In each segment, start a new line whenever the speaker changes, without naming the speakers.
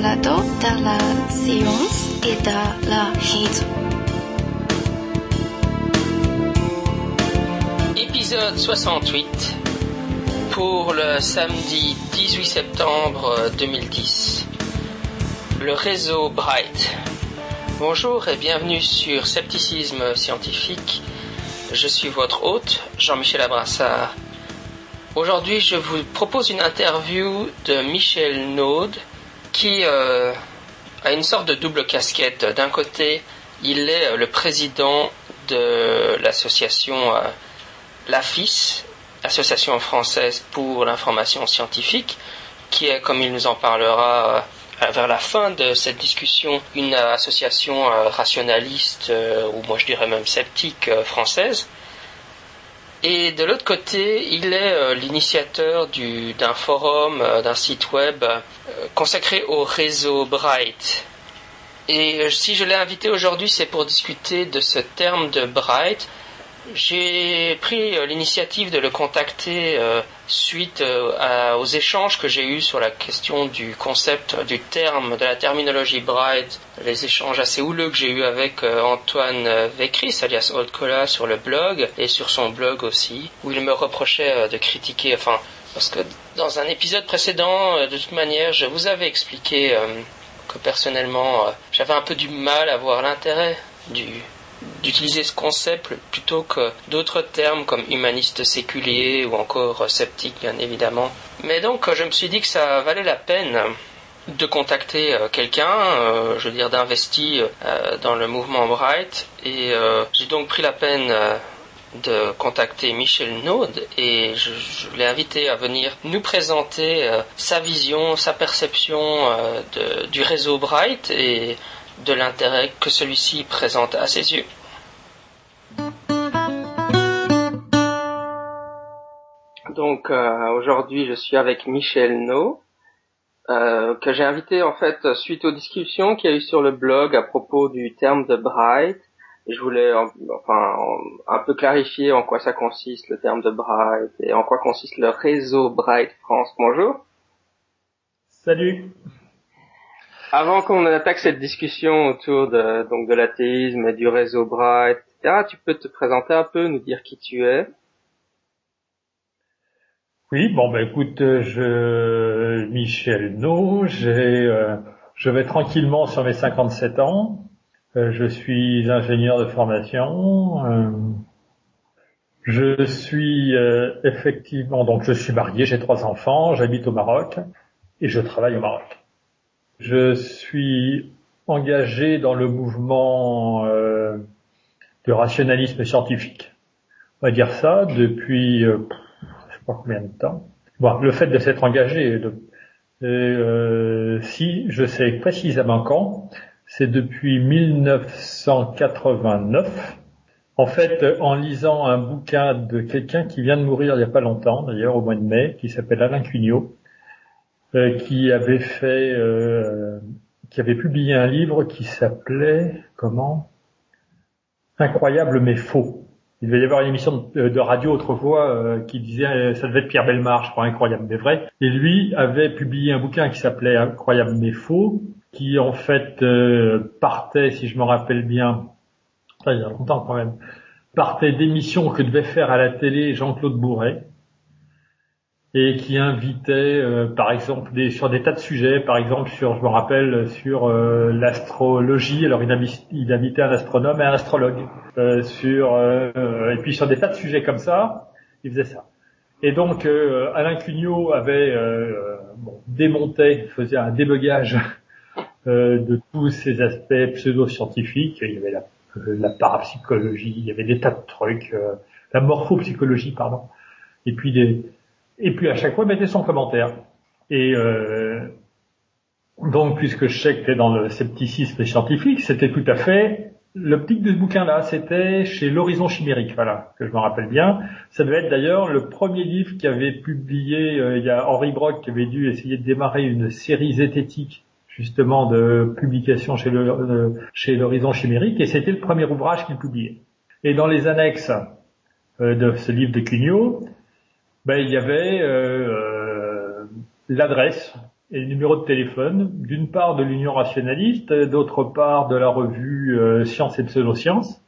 Balado de la science et de la raison.
Épisode 68 pour le samedi 18 septembre 2010. Le réseau Bright. Bonjour et bienvenue sur Scepticisme scientifique. Je suis votre hôte, Jean-Michel Abrassard. Aujourd'hui, je vous propose une interview de Michel Naude qui euh, a une sorte de double casquette. D'un côté, il est euh, le président de l'association euh, l'AFIS, Association française pour l'information scientifique, qui est, comme il nous en parlera vers la fin de cette discussion, une association rationaliste, ou moi je dirais même sceptique française. Et de l'autre côté, il est l'initiateur d'un forum, d'un site web consacré au réseau Bright. Et si je l'ai invité aujourd'hui, c'est pour discuter de ce terme de Bright, j'ai pris euh, l'initiative de le contacter euh, suite euh, aux échanges que j'ai eus sur la question du concept, du terme, de la terminologie Bright, les échanges assez houleux que j'ai eus avec Antoine Vécris, alias Old Cola, sur le blog et sur son blog aussi, où il me reprochait de critiquer, enfin, parce que dans un épisode précédent, de toute manière, je vous avais expliqué que personnellement, j'avais un peu du mal à voir l'intérêt du d'utiliser ce concept plutôt que d'autres termes comme humaniste séculier ou encore sceptique bien évidemment. Mais donc je me suis dit que ça valait la peine de contacter euh, quelqu'un, euh, je veux dire d'investir euh, dans le mouvement Bright et j'ai donc pris la peine de contacter Michel Naude et je, l'ai invité à venir nous présenter sa vision, sa perception du réseau Bright et de l'intérêt que celui-ci présente à ses yeux. Donc euh, aujourd'hui je suis avec Michel No, euh, que j'ai invité en fait suite aux discussions qu'il y a eu sur le blog à propos du terme de Bright. Je voulais enfin un peu clarifier en quoi ça consiste le terme de Bright et en quoi consiste le réseau Bright France. Bonjour.
Salut.
Avant qu'on attaque cette discussion autour de, donc de l'athéisme et du réseau Bright, etc., tu peux te présenter un peu, nous dire qui tu es?
Oui, bon ben écoute, je Michel No, euh, je vais tranquillement sur mes 57 ans. Euh, je suis ingénieur de formation. Euh, je suis effectivement donc je suis marié, j'ai trois enfants, j'habite au Maroc et je travaille au Maroc. Je suis engagé dans le mouvement euh, de rationalisme scientifique. On va dire ça depuis euh, je sais pas combien de temps. Bon, le fait de s'être engagé, euh, si je sais précisément quand, c'est depuis 1989. En fait, en lisant un bouquin de quelqu'un qui vient de mourir il n'y a pas longtemps, d'ailleurs au mois de mai, qui s'appelle Alain Cugnot, qui avait fait, euh, qui avait publié un livre qui s'appelait comment? Incroyable mais faux. Il devait y avoir une émission de, radio autrefois euh, qui disait, ça devait être Pierre Belmar, je crois, incroyable mais vrai. Et lui avait publié un bouquin qui s'appelait Incroyable mais faux, qui en fait partait, si je me rappelle bien, ça il y a longtemps quand même, partait d'émissions que devait faire à la télé Jean-Claude Bourret et qui invitait, euh, par exemple, des, sur des tas de sujets, par exemple sur, je me rappelle, sur euh, l'astrologie. Alors il, il invitait un astronome et un astrologue euh, sur, et puis sur des tas de sujets comme ça, il faisait ça. Et donc Alain Cugnot avait bon, démonté, faisait un débugage de tous ces aspects pseudo-scientifiques. Il y avait la, la parapsychologie, il y avait des tas de trucs, la morphopsychologie, pardon, et puis des et puis à chaque fois mettait son commentaire. Et euh, donc, puisque tu es dans le scepticisme scientifique, c'était tout à fait l'optique de ce bouquin-là. C'était chez l'Horizon Chimérique, voilà, que je me rappelle bien. Ça devait être d'ailleurs le premier livre qui avait publié, euh, il y a Henri Brock qui avait dû essayer de démarrer une série zététique justement de publication chez le euh, chez l'Horizon Chimérique, et c'était le premier ouvrage qu'il publiait. Et dans les annexes euh, de ce livre de Cugnot, ben, il y avait euh, l'adresse et le numéro de téléphone, d'une part de l'Union rationaliste, d'autre part de la revue euh, Science et Pseudosciences.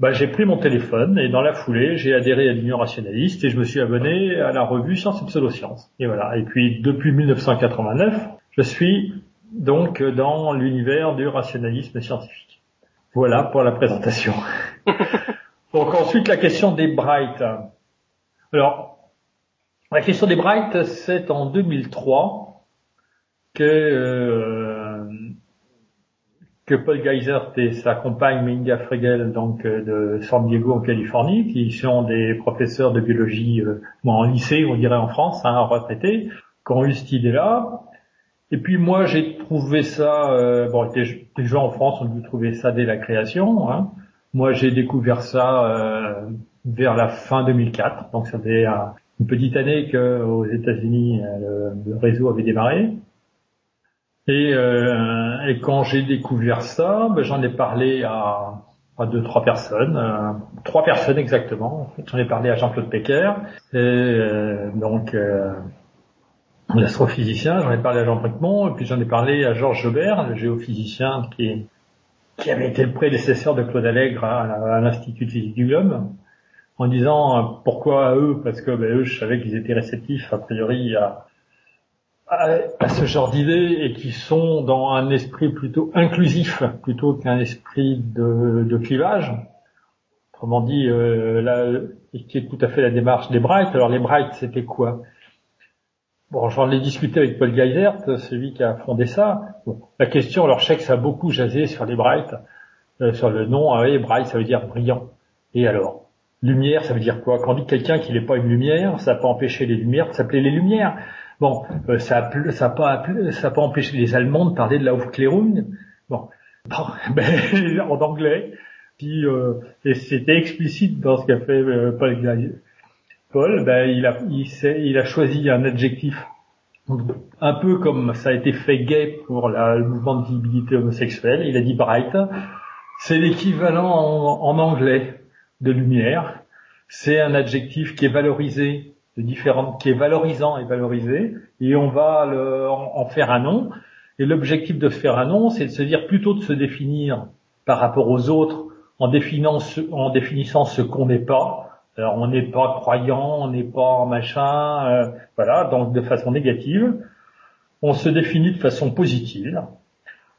Bah, j'ai pris mon téléphone et dans la foulée, j'ai adhéré à l'Union rationaliste et je me suis abonné à la revue Science et Pseudosciences. Et voilà. Et puis depuis 1989, je suis donc dans l'univers du rationalisme scientifique. Voilà pour la présentation. donc ensuite la question des Bright. Alors la question des Bright, c'est en 2003 que euh, que Paul Geisert et sa compagne Minga Fregel, donc euh, de San Diego en Californie, qui sont des professeurs de biologie euh, en lycée, on dirait en France, hein, retraités, qui ont eu cette idée-là. Et puis moi j'ai trouvé ça, euh, bon gens en France ont dû trouver ça dès la création. Hein. Moi j'ai découvert ça euh, vers la fin 2004, donc ça fait une petite année qu'aux États-Unis le réseau avait démarré. Et, euh, quand j'ai découvert ça, ben, j'en ai parlé à, deux, trois personnes, euh, trois personnes exactement. J'en ai parlé à Jean-Claude Pecker, euh, donc euh, l'astrophysicien. J'en ai parlé à Jean Bricmont, et puis j'en ai parlé à Georges Jobert, le géophysicien qui, qui avait été le prédécesseur de Claude Allègre à, à l'Institut de physique du globe, en disant euh, pourquoi eux, parce que ben, eux, je savais qu'ils étaient réceptifs a priori à à, ce genre d'idées et qui sont dans un esprit plutôt inclusif plutôt qu'un esprit de, de, clivage. Autrement dit, euh, là, qui est tout à fait la démarche des Bright. Alors les Bright, c'était quoi? Bon, j'en ai discuté avec Paul Geisert, celui qui a fondé ça. Bon, la question, alors je ça a beaucoup jasé sur les Bright, euh, sur le nom. Ah oui, Bright, ça veut dire brillant. Et alors? Lumière, ça veut dire quoi? Quand on dit quelqu'un qui n'est pas une lumière, ça n'a pas empêché les lumières de s'appeler les lumières. Bon, euh, ça n'a pas, ça pas empêché les Allemands de parler de la Aufklärung. Bon, ben, en anglais. Puis, euh, et c'était explicite dans ce qu'a fait euh, Paul. Paul, ben, il a, choisi un adjectif un peu comme ça a été fait gay pour le mouvement de visibilité homosexuelle. Il a dit bright. C'est l'équivalent en, en anglais de lumière. C'est un adjectif qui est valorisé de différentes, qui est valorisant et valorisé, et on va le, en, faire un nom. Et l'objectif de faire un nom, c'est de se dire plutôt de se définir par rapport aux autres en, définissant ce, en définissant ce qu'on n'est pas. Alors on n'est pas croyant, on n'est pas machin, euh, voilà, donc de façon négative. On se définit de façon positive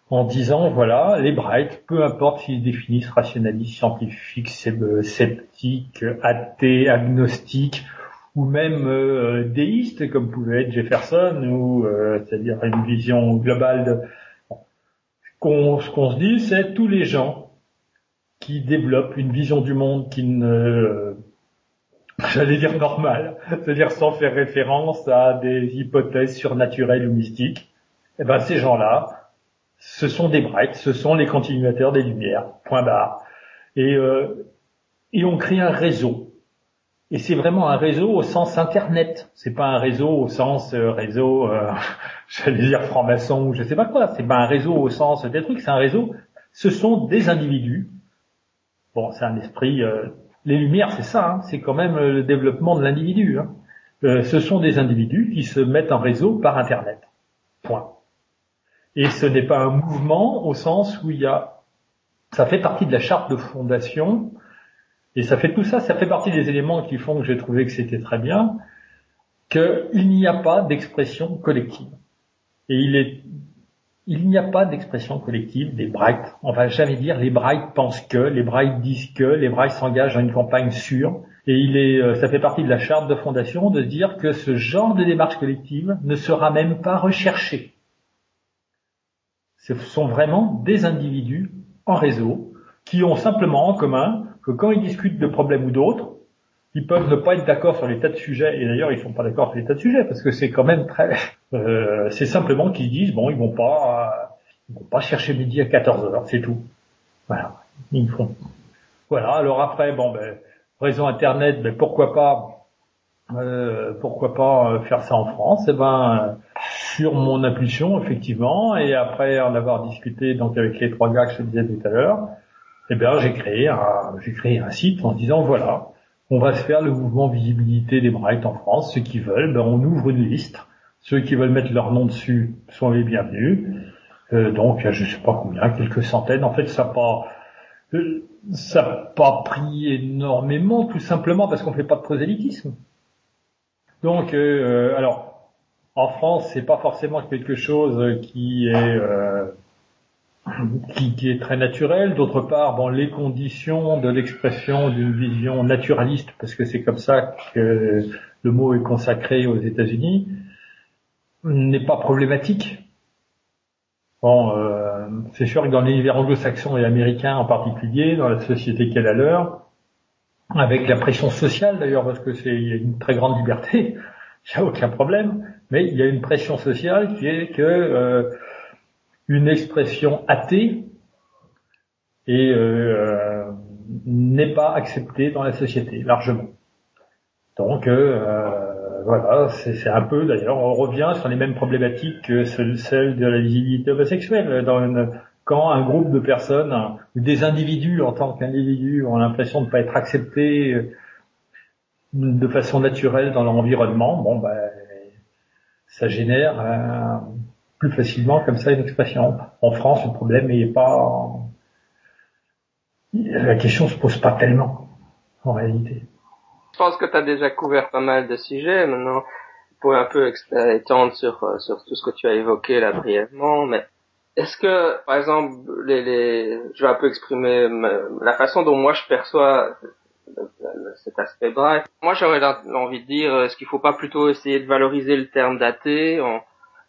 en disant voilà les Bright, peu importe s'ils définissent rationalistes, scientifiques, sceptiques, athées, agnostiques, ou même euh, déiste comme pouvait être Jefferson, ou euh, c'est-à-dire une vision globale de... ce qu'on se dit, c'est tous les gens qui développent une vision du monde qui ne j'allais dire normale, c'est-à-dire sans faire référence à des hypothèses surnaturelles ou mystiques, eh ben ces gens-là, ce sont des brights, ce sont les continuateurs des lumières, point barre. Et, euh, et on crée un réseau et c'est vraiment un réseau au sens internet. C'est pas un réseau au sens euh, réseau, euh, j'allais dire franc-maçon ou je sais pas quoi. C'est pas un réseau au sens des trucs. C'est un réseau. Ce sont des individus. Bon, c'est un esprit. Les lumières, c'est ça. Hein. c'est quand même le développement de l'individu. Hein. ce sont des individus qui se mettent en réseau par internet. Point. Et ce n'est pas un mouvement au sens où il y a. Ça fait partie de la charte de fondation et ça fait tout ça, ça fait partie des éléments qui font que j'ai trouvé que c'était très bien, qu'il n'y a pas d'expression collective. Et il est, il n'y a pas d'expression collective des Bright. On va jamais dire les Bright pensent que, les Bright disent que, les Bright s'engagent dans une campagne sûre. Et il est, euh, ça fait partie de la charte de fondation de dire que ce genre de démarche collective ne sera même pas recherché. Ce sont vraiment des individus en réseau qui ont simplement en commun que quand ils discutent de problèmes ou d'autres, ils peuvent ne pas être d'accord sur les tas de sujets, et d'ailleurs ils sont pas d'accord sur les tas de sujets, parce que c'est quand même très... Euh, c'est simplement qu'ils disent, bon, ils vont pas ils vont pas chercher midi à 14 heures, c'est tout. Voilà, ils font. Voilà, alors après, bon, ben, réseau Internet, ben, pourquoi pas euh, pourquoi pas euh, faire ça en France? Eh ben, sur mon impulsion, effectivement, et après en avoir discuté donc avec les trois gars que je disais tout à l'heure, eh bien, j'ai créé un, j'ai créé un site en disant voilà, on va se faire le mouvement visibilité des Bright en France. Ceux qui veulent, ben, on ouvre une liste. Ceux qui veulent mettre leur nom dessus sont les bienvenus. Euh, donc, je sais pas combien, quelques centaines. En fait, ça n'a pas, euh, ça pas pris énormément, tout simplement parce qu'on fait pas de prosélytisme. Donc, euh, alors, en France, c'est pas forcément quelque chose qui est qui, est très naturel. D'autre part, bon, les conditions de l'expression d'une vision naturaliste, parce que c'est comme ça que le mot est consacré aux États-Unis, n'est pas problématique. Euh, c'est sûr que dans l'univers anglo-saxon et américain en particulier, dans la société qu'elle a l'heure, avec la pression sociale d'ailleurs, parce que c'est une très grande liberté, il n'y a aucun problème, mais il y a une pression sociale qui est que euh, une expression athée et euh, n'est pas acceptée dans la société largement. Donc euh, voilà, c'est un peu d'ailleurs, on revient sur les mêmes problématiques que celles de la visibilité homosexuelle. Quand un groupe de personnes ou des individus en tant qu'individus ont l'impression de ne pas être acceptés de façon naturelle dans leur environnement, bon ben ça génère plus facilement comme ça une expression. En France, le problème n'est pas... La question se pose pas tellement, en réalité.
Je pense que tu as déjà couvert pas mal de sujets. Maintenant, pour un peu étendre sur, euh, sur tout ce que tu as évoqué là brièvement, mais est-ce que, par exemple, les, les, je vais un peu exprimer la façon dont moi je perçois cet aspect bref. Moi, j'aurais envie de dire, est-ce qu'il faut pas plutôt essayer de valoriser le terme daté en,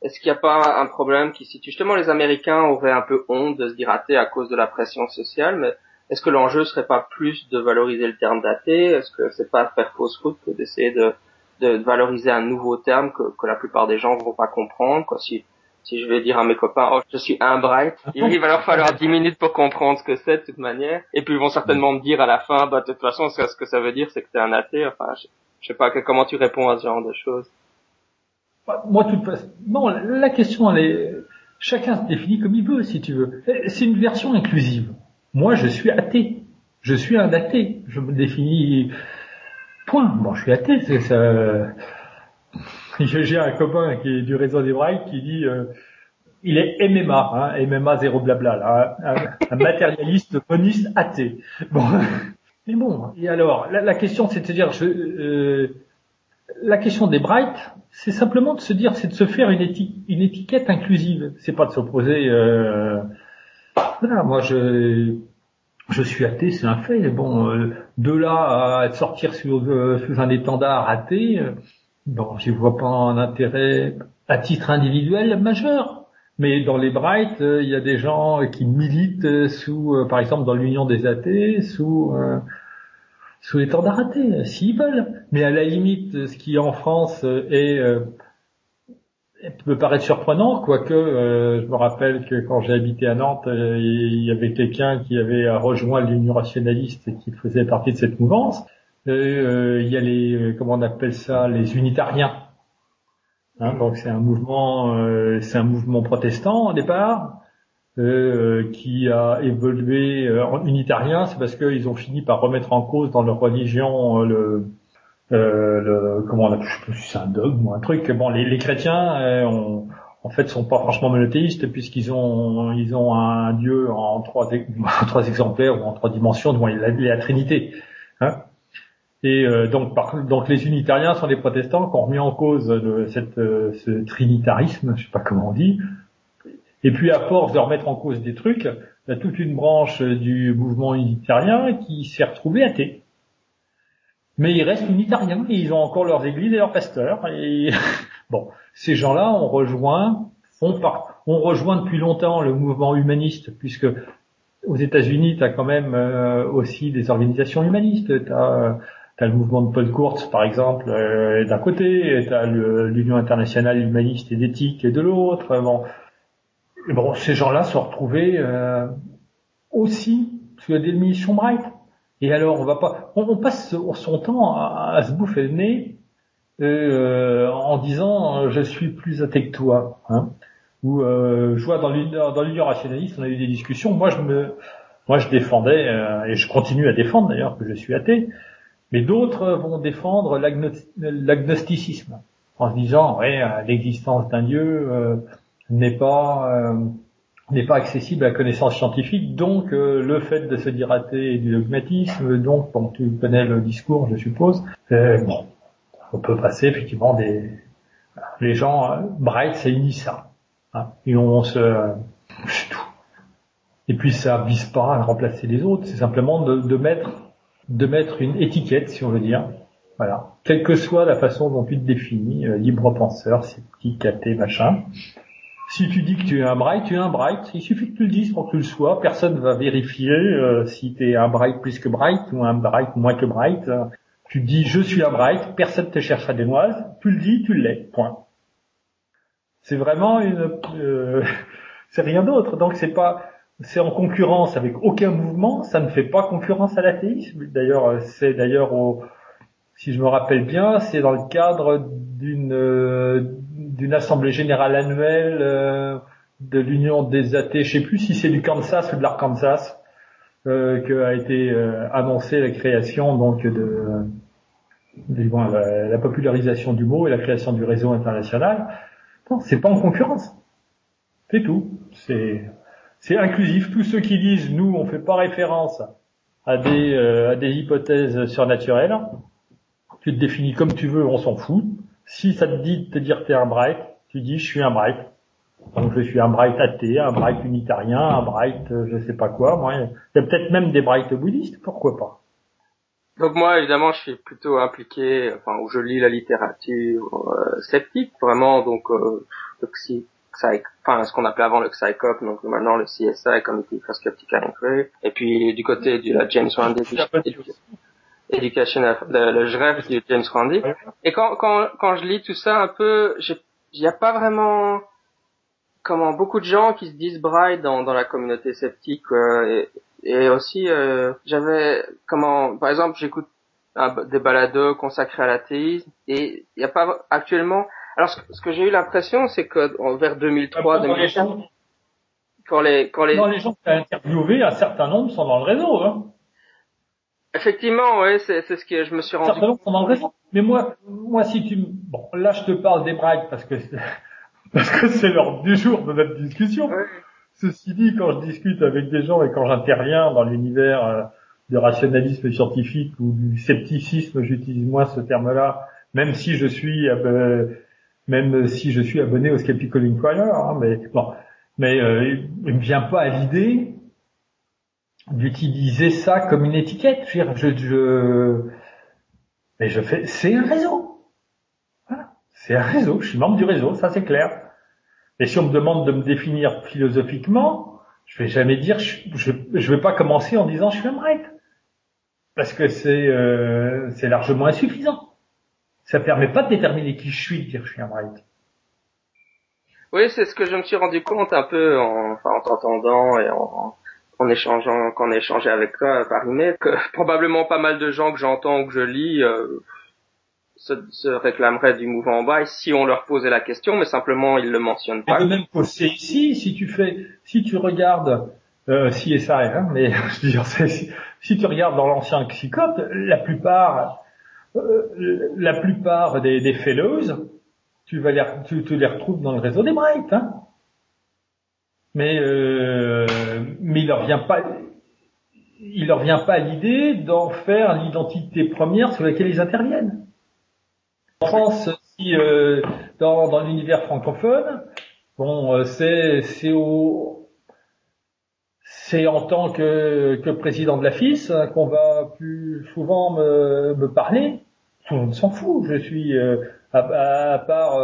est-ce qu'il n'y a pas un problème qui situe justement les Américains auraient un peu honte de se dire athée à cause de la pression sociale, mais est-ce que l'enjeu serait pas plus de valoriser le terme daté Est-ce que c'est pas faire fausse route que d'essayer de, de, valoriser un nouveau terme que, que la plupart des gens vont pas comprendre quoi, si, si je vais dire à mes copains, oh, je suis un bright, il va leur falloir 10 minutes pour comprendre ce que c'est de toute manière. Et puis ils vont certainement me dire à la fin, bah de toute façon, ce que ça veut dire, c'est que t'es un athée. Enfin, je, je sais pas comment tu réponds à ce genre de choses.
Moi, toute façon, non, la question, elle est, chacun se définit comme il veut, si tu veux. C'est une version inclusive. Moi, je suis athée. Je suis un athée. Je me définis, point. Bon, je suis athée, c'est ça. J'ai un copain qui est du réseau des Brailles qui dit, euh, il est MMA, hein, MMA zéro blabla, là, un, matérialiste moniste athée. Bon, mais bon. Et alors, la, question, c'est de dire, je, euh, la question des Bright, c'est simplement de se dire, c'est de se faire une, une étiquette inclusive. C'est pas de s'opposer. Euh, voilà, moi je je suis athée, c'est un fait. Bon, euh, de là à sortir sous, euh, sous un étendard athée, euh, bon, je vois pas un intérêt à titre individuel majeur. Mais dans les Bright, il y a des gens qui militent sous, par exemple, dans l'Union des athées, sous sous les temps s'ils veulent. Mais à la limite, ce qui en France est euh, peut paraître surprenant, quoique euh, je me rappelle que quand j'ai habité à Nantes, euh, il y avait quelqu'un qui avait rejoint l'Union rationaliste et qui faisait partie de cette mouvance. Il y a les comment on appelle ça, les unitariens. Hein, donc c'est un mouvement, c'est un mouvement protestant au départ. Euh, qui a évolué euh, en unitarien, c'est parce qu'ils ont fini par remettre en cause dans leur religion euh, le, euh, le comment on appelle, je sais plus si c'est un dogme ou un truc. Bon, les, les chrétiens, ont, en fait, sont pas franchement monothéistes puisqu'ils ont ils ont un dieu en trois en trois exemplaires ou en trois dimensions, dont est la Trinité. Hein et donc, par, donc les unitariens sont des protestants qui ont remis en cause de cette, ce trinitarisme, je sais pas comment on dit, et puis à force de remettre en cause des trucs, il y a toute une branche du mouvement unitarien qui s'est retrouvée athée. Mais ils restent unitariens et ils ont encore leurs églises et leurs pasteurs. Et bon, ces gens-là ont rejoint, font part, ont rejoint depuis longtemps le mouvement humaniste, puisque aux États-Unis, tu as quand même euh, aussi des organisations humanistes. Tu as, le mouvement de Paul Kurtz, par exemple, euh, d'un côté, tu as l'Union internationale humaniste et d'éthique de l'autre. Bon, bon, ces gens-là se retrouvaient euh, aussi sous la démission Bright. Et alors, on va pas, on, passe son temps à, se bouffer le nez euh, en disant je suis plus athée que toi. Hein. Ou euh, je vois dans l'union rationaliste, on a eu des discussions. Moi, je me, moi, je défendais euh, et je continue à défendre d'ailleurs que je suis athée. Mais d'autres vont défendre l'agnosticisme. en se disant ouais l'existence d'un dieu n'est pas n'est pas accessible à la connaissance scientifique, donc le fait de se dire athée du dogmatisme, donc bon, tu connais le discours, je suppose. bon, on peut passer effectivement des les gens Bright, c'est ça. Hein, et on se. Et puis ça vise pas à remplacer les autres, c'est simplement de, mettre de mettre une étiquette, si on veut dire. Voilà. Quelle que soit la façon dont tu te définis, euh, libre penseur, sceptique, athée, machin. Si tu dis que tu es un bright, tu es un bright. Il suffit que tu le dises pour que tu le sois. Personne va vérifier euh, si tu es un bright plus que bright ou un bright moins que bright. Tu dis je suis un bright, personne te cherche à des noises. Tu le dis, tu l'es. Point. C'est vraiment une, euh, c'est rien d'autre. Donc c'est pas, c'est en concurrence avec aucun mouvement. Ça ne fait pas concurrence à l'athéisme. D'ailleurs, c'est d'ailleurs au, si je me rappelle bien, c'est dans le cadre d'une euh, d'une assemblée générale annuelle euh, de l'Union des athées. Je sais plus si c'est du Kansas ou de l'Arkansas euh, que a été euh, annoncée la création donc de, de la popularisation du mot et la création du réseau international. Non, c'est pas en concurrence. C'est tout. C'est c'est inclusif. Tous ceux qui disent nous on fait pas référence à des euh, à des hypothèses surnaturelles, tu te définis comme tu veux, on s'en fout. Si ça te dit de te dire t'es un bright, tu dis je suis un bright. Donc je suis un bright athée, un bright unitarien, un bright euh, je sais pas quoi. Moi, il y a peut-être même des bright bouddhistes, pourquoi pas.
Donc moi, évidemment, je suis plutôt impliqué, enfin, où je lis la littérature euh, sceptique, vraiment, donc euh, le psy, enfin, ce qu'on appelait avant le psychop, donc maintenant le CSI, Committee for Skeptical Inquiry, et puis du côté de la James Randi Education, le, le rêve du James Randi. Et quand, quand, quand je lis tout ça un peu, il n'y a pas vraiment comment beaucoup de gens qui se disent bright dans, dans la communauté sceptique euh, et, et aussi, euh, j'avais, comment, par exemple, j'écoute des balados consacrés à l'athéisme et il n'y a pas actuellement. Alors, ce, que j'ai eu l'impression, c'est que vers 2003, 2004,
quand les quand les les gens que interviewés, un certain nombre sont dans le réseau. Hein.
Effectivement, oui, c'est c'est ce que je me suis rendu. Un certain
nombre sont dans le réseau. Mais moi, moi, si tu, bon, là, je te parle des brides parce que parce que c'est l'ordre du jour de notre discussion. Ceci dit, quand je discute avec des gens et quand j'interviens dans l'univers euh, du rationalisme scientifique ou du scepticisme, j'utilise moins ce terme-là, même si je suis euh, même si je suis abonné au Skeptical Inquirer, hein, mais bon, mais euh, il me vient pas à l'idée d'utiliser ça comme une étiquette. Je, je, mais je fais, c'est un réseau. Voilà. C'est un réseau. Je suis membre du réseau, ça c'est clair. Et si on me demande de me définir philosophiquement, je vais jamais dire, je, je, vais pas commencer en disant je suis un bright. Parce que c'est euh, c'est largement insuffisant. Ça permet pas de déterminer qui je suis de dire je suis un bright.
Oui, c'est ce que je me suis rendu compte un peu en, enfin, en t'entendant et en, en échangeant, on échangeait avec toi par email, que probablement pas mal de gens que j'entends ou que je lis euh, se, se réclameraient du mouvement bas si on leur posait la question, mais simplement ils le mentionnent pas.
Et de même poser ici, si tu fais, si tu regardes, euh, si et ça, hein, mais je veux dire, si, si, tu regardes dans l'ancien psychope, la plupart, euh, la plupart des, des fellows, tu vas les, tu, les retrouves dans le réseau des brights, hein. Mais, euh, mais il leur vient pas, il leur vient pas l'idée d'en faire l'identité première sur laquelle ils interviennent. En France, si, euh, dans, dans l'univers francophone, bon, euh, c'est c'est au c'est en tant que, président de la FIS qu'on va plus souvent me, parler. Tout le monde s'en fout. Je suis euh, à, part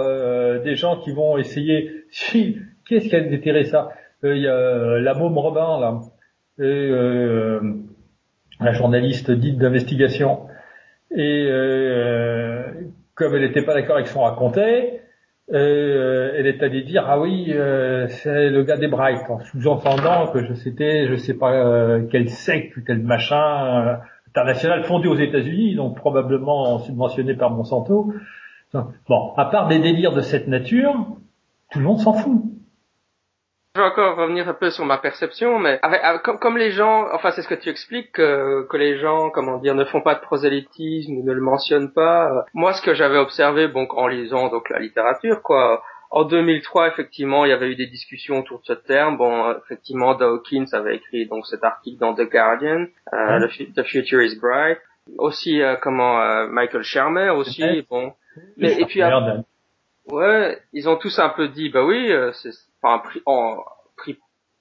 des gens qui vont essayer. Si, qui a déterré ça Il y a la môme Robin la journaliste dite d'investigation, et comme elle n'était pas d'accord avec son raconté, euh, elle est allée dire ah oui euh, c'est le gars des Bright en sous-entendant que je sais je sais pas euh, quel secte quel machin international fondé aux États-Unis donc probablement subventionné par Monsanto. Bon, à part des délires de cette nature, tout le monde s'en fout.
Je vais encore revenir un peu sur ma perception, mais comme, les gens, enfin c'est ce que tu expliques, que, que, les gens, comment dire, ne font pas de prosélytisme, ne le mentionnent pas. Euh, moi, ce que j'avais observé, bon, en lisant donc la littérature, quoi, en 2003, effectivement, il y avait eu des discussions autour de ce terme. Bon, effectivement, Dawkins avait écrit donc cet article dans The Guardian, euh, The, Future is Bright. Aussi, euh, comment euh, Michael Shermer aussi. Bon,
mais, et puis
ouais, ils ont tous un peu dit, bah oui, c'est enfin en, pris,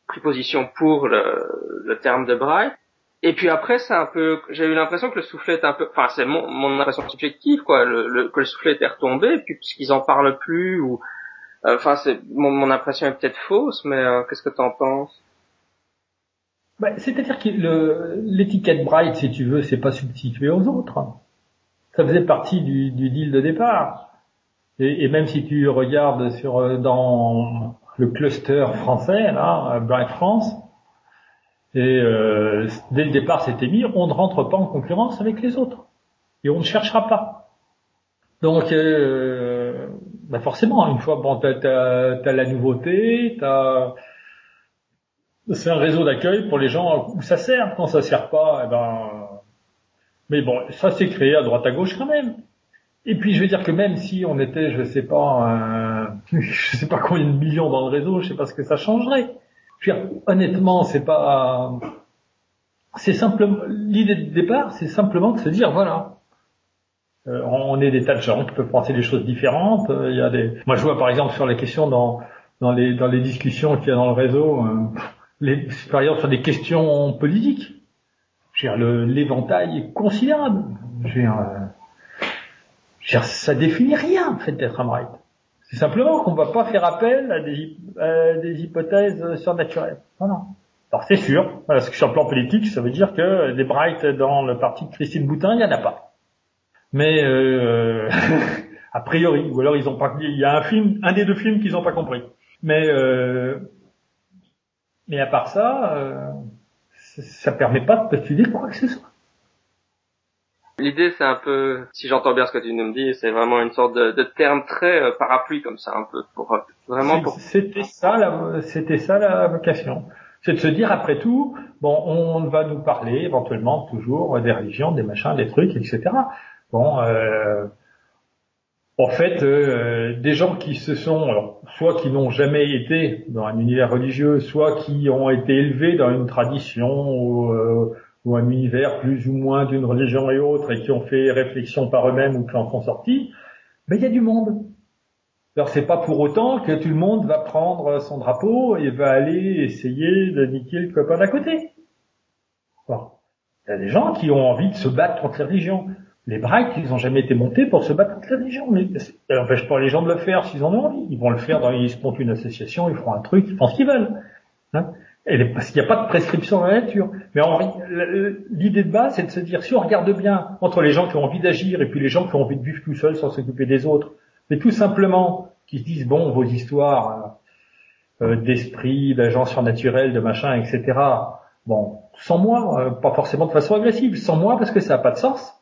pris position pour le, le terme de Bright. Et puis après, c'est un peu, j'ai eu l'impression que le soufflet est un peu, enfin c'est mon, mon impression subjective quoi, le, le, que le soufflet était retombé, et puis puisqu'ils en parlent plus ou euh, enfin, c'est mon, mon, impression est peut-être fausse, mais euh, qu'est-ce que tu en penses?
Bah, C'est-à-dire que l'étiquette Bright, si tu veux, c'est pas substitué aux autres. Ça faisait partie du, du deal de départ. Et, et, même si tu regardes sur euh, dans le cluster français, là, Bright France, et euh, dès le départ, c'était mis, on ne rentre pas en concurrence avec les autres. Et on ne cherchera pas. Donc, euh, bah forcément, une fois, bon, t'as, as, la nouveauté, c'est un réseau d'accueil pour les gens où ça sert. Quand ça sert pas, eh ben, mais bon, ça s'est créé à droite à gauche quand même. Et puis je veux dire que même si on était, je sais pas, je sais pas combien de millions dans le réseau, je sais pas ce que ça changerait. Je veux dire, honnêtement, c'est pas, c'est simplement l'idée de départ, c'est simplement de se dire voilà, euh, on est des tas de gens qui peuvent penser des choses différentes. Euh, il y a des, moi je vois par exemple sur la question dans dans les dans les discussions qu'il y a dans le réseau, euh, les, par exemple sur des questions politiques. l'éventail est considérable. Je ça définit rien en fait d'être un right. C'est simplement qu'on ne va pas faire appel à des, des hypothèses surnaturelles. Voilà. Alors c'est sûr, parce que sur le plan politique, ça veut dire que des brights dans le parti de Christine Boutin, il n'y en a pas mais euh, a priori, ou alors ils ont pas, il y a un film, un des deux films qu'ils ont pas compris. Mais euh, mais à part ça, euh, ça permet pas de postuler quoi que ce soit.
L'idée, c'est un peu, si j'entends bien ce que tu nous dis, c'est vraiment une sorte de, de terme très euh, parapluie comme ça, un peu pour euh, vraiment pour.
C'était ça, la, c'était ça la vocation. C'est de se dire après tout, bon, on va nous parler éventuellement toujours des religions, des machins, des trucs, etc. Bon, euh, en fait, euh, des gens qui se sont, soit qui n'ont jamais été dans un univers religieux, soit qui ont été élevés dans une tradition ou, euh, ou un univers plus ou moins d'une religion et autre, et qui ont fait réflexion par eux-mêmes ou qui en sont sortis, mais il y a du monde. Alors c'est pas pour autant que tout le monde va prendre son drapeau et va aller essayer de niquer le copain d'à côté. Bon. Il y a des gens qui ont envie de se battre contre les religions. Les Brights, ils n'ont jamais été montés pour se battre contre la religion. Mais ça n'empêche pas les gens de le faire s'ils en ont envie. Ils vont le faire, dans, ils se une association, ils feront un truc, ils font ce qu'ils veulent. Hein parce qu'il n'y a pas de prescription dans la nature. Mais l'idée de base, c'est de se dire, si on regarde bien entre les gens qui ont envie d'agir et puis les gens qui ont envie de vivre tout seuls sans s'occuper des autres, mais tout simplement qui se disent, bon, vos histoires euh, d'esprit, d'agents surnaturels, de machin, etc. Bon, sans moi, euh, pas forcément de façon agressive, sans moi parce que ça n'a pas de sens.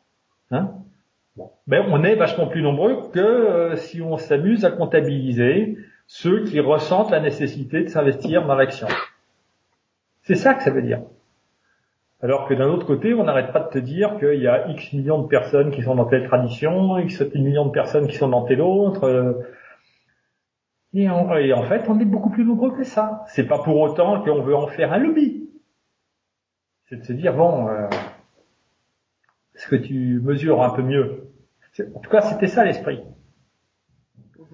Hein ben, on est vachement plus nombreux que euh, si on s'amuse à comptabiliser ceux qui ressentent la nécessité de s'investir dans l'action. C'est ça que ça veut dire. Alors que d'un autre côté, on n'arrête pas de te dire qu'il y a X millions de personnes qui sont dans telle tradition, X millions de personnes qui sont dans telle autre. Euh, et, en, fait, on est beaucoup plus nombreux que ça. C'est pas pour autant qu'on veut en faire un lobby. C'est de se dire, bon, euh, est-ce que tu mesures un peu mieux? En tout cas, c'était ça l'esprit.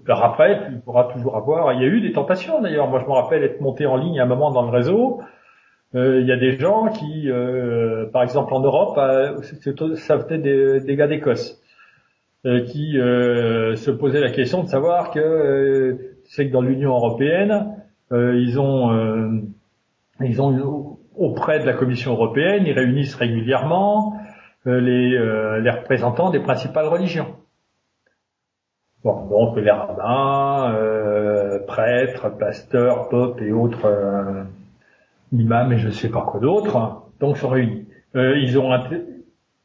Alors après, tu pourras toujours avoir. Il y a eu des tentations d'ailleurs. Moi, je me rappelle être monté en ligne à un moment dans le réseau. Euh, il y a des gens qui, euh, par exemple en Europe, euh, ça venait des, des gars d'Écosse, qui se posaient la question de savoir que c'est que dans l'Union européenne, ils ont, ils ont auprès de la Commission européenne, ils réunissent régulièrement les, euh, les représentants des principales religions. Bon, donc les rabbins, euh, prêtres, pasteurs, popes et autres euh, imams et je sais pas quoi d'autre, donc sont réunis. Euh, ils ont,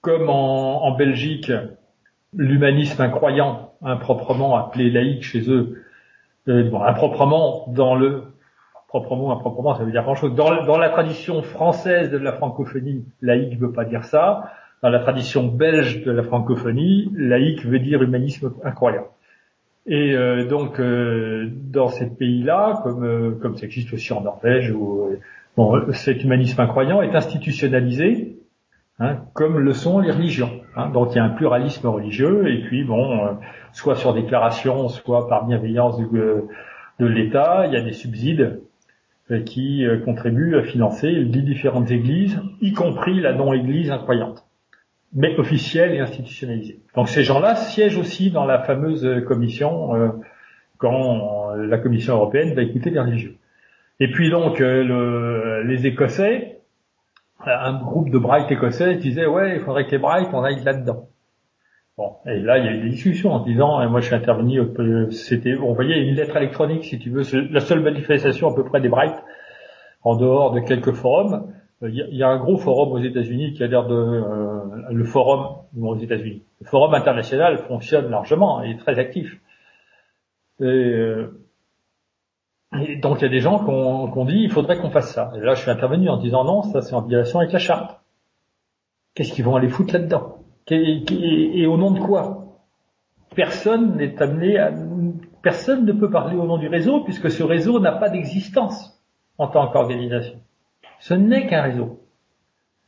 comme en, en Belgique, l'humanisme incroyant, improprement appelé laïque chez eux, euh, bon, improprement dans le proprement, improprement, ça veut dire grand-chose. Dans, dans, la tradition française de la francophonie, laïque veut pas dire ça. Dans la tradition belge de la francophonie, laïque veut dire humanisme incroyable. Et euh, donc, euh, dans ces pays-là, comme, euh, comme ça existe aussi en Norvège, où bon, cet humanisme incroyant est institutionnalisé, hein, comme le sont les religions. Hein. Donc, il y a un pluralisme religieux, et puis, bon, soit sur déclaration, soit par bienveillance de l'État, il y a des subsides qui contribuent à financer les différentes églises, y compris la non-église incroyante mais officielle et institutionnalisée. Donc ces gens-là siègent aussi dans la fameuse commission euh, quand la Commission européenne va écouter les religieux. Et puis donc euh, le, les Écossais, un groupe de Bright écossais disait ouais il faudrait que les Bright on aille là-dedans. Bon, et là il y a eu des discussions en disant, et moi je suis intervenu, c'était, on voyait une lettre électronique si tu veux, la seule manifestation à peu près des Bright, en dehors de quelques forums, il y, a un gros forum aux États-Unis qui a l'air de euh, le forum aux États-Unis. Le forum international fonctionne largement et est très actif. Et, euh, donc il y a des gens qui ont, dit il faudrait qu'on fasse ça. Et là je suis intervenu en disant non, ça c'est en violation avec la charte. Qu'est-ce qu'ils vont aller foutre là-dedans? Et, au nom de quoi? Personne n'est amené à personne ne peut parler au nom du réseau puisque ce réseau n'a pas d'existence en tant qu'organisation. Ce n'est qu'un réseau.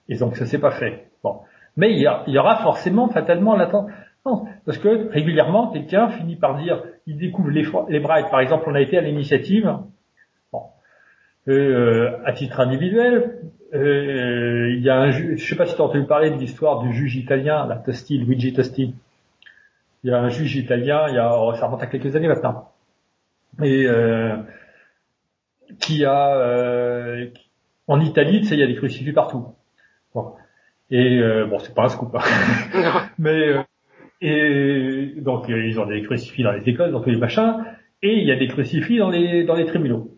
Et donc ça s'est pas fait. Bon. Mais il y, aura forcément fatalement l'attente. Non, parce que régulièrement, quelqu'un finit par dire, il découvre les, les brides. Par exemple, on a été à l'initiative, bon, euh, à titre individuel, euh, il y a un juge, je sais pas si tu as entendu parler de l'histoire du juge italien, la Tosti, Luigi Tosti. Il y a un juge italien, il y a, oh, ça remonte à quelques années maintenant, et euh, qui a, euh, en Italie, tu sais, il y a des crucifix partout. Bon. Et euh, bon, c'est pas un scoop. Hein. Mais euh, et donc ils ont des crucifix dans les écoles, dans tous les machins, et il y a des crucifix dans les dans les tribunaux.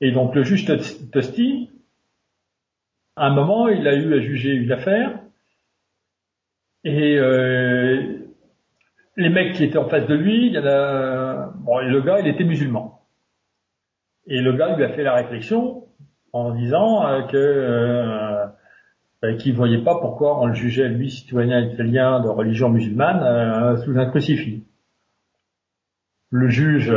Et donc le juge Tosti, à un moment, il a eu à juger une affaire, et euh, les mecs qui étaient en face de lui, il y en a, bon, le gars, il était musulman. Et le gars lui a fait la réflexion, en disant euh, que euh, ben, qu'il voyait pas pourquoi on le jugeait lui citoyen italien de religion musulmane euh, sous un crucifix. Le juge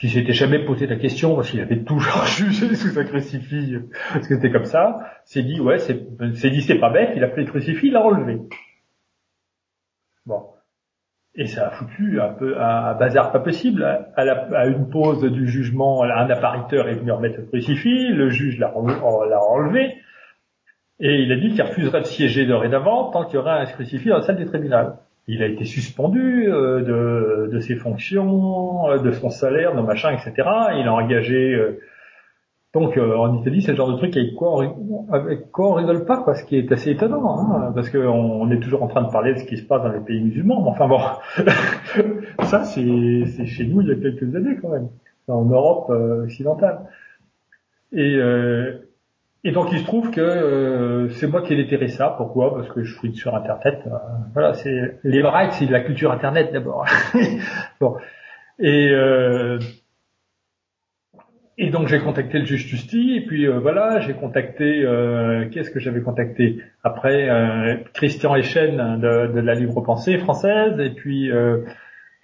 qui s'était jamais posé la question parce qu'il avait toujours jugé sous un crucifix parce que c'était comme ça, s'est dit ouais c'est s'est dit c'est pas bête, il a pris le crucifix, il l'a relevé. Bon. Et ça a foutu un peu un, bazar pas possible. À, la, à, une pause du jugement, un appariteur est venu remettre le crucifix, le juge l'a enlevé, et il a dit qu'il refuserait de siéger dorénavant tant qu'il y aurait un crucifix dans la salle du tribunal. Il a été suspendu euh, de, ses fonctions, euh, de son salaire, de machin, etc. Il a engagé euh, donc en Italie, c'est le genre de truc avec quoi on, avec quoi rigole pas, quoi, ce qui est assez étonnant, hein, parce qu'on on est toujours en train de parler de ce qui se passe dans les pays musulmans. Mais enfin bon, ça c'est chez nous il y a quelques années quand même, en Europe occidentale. Et, et donc il se trouve que c'est moi qui ai déterré ça. Pourquoi? Parce que je fouille sur Internet. voilà, c'est les rights, c'est de la culture Internet d'abord. bon. Et et donc j'ai contacté le juge Tusti et puis euh, voilà, j'ai contacté euh, qu'est-ce que j'avais contacté? Après euh, Christian Echen de, de, la Libre Pensée française et puis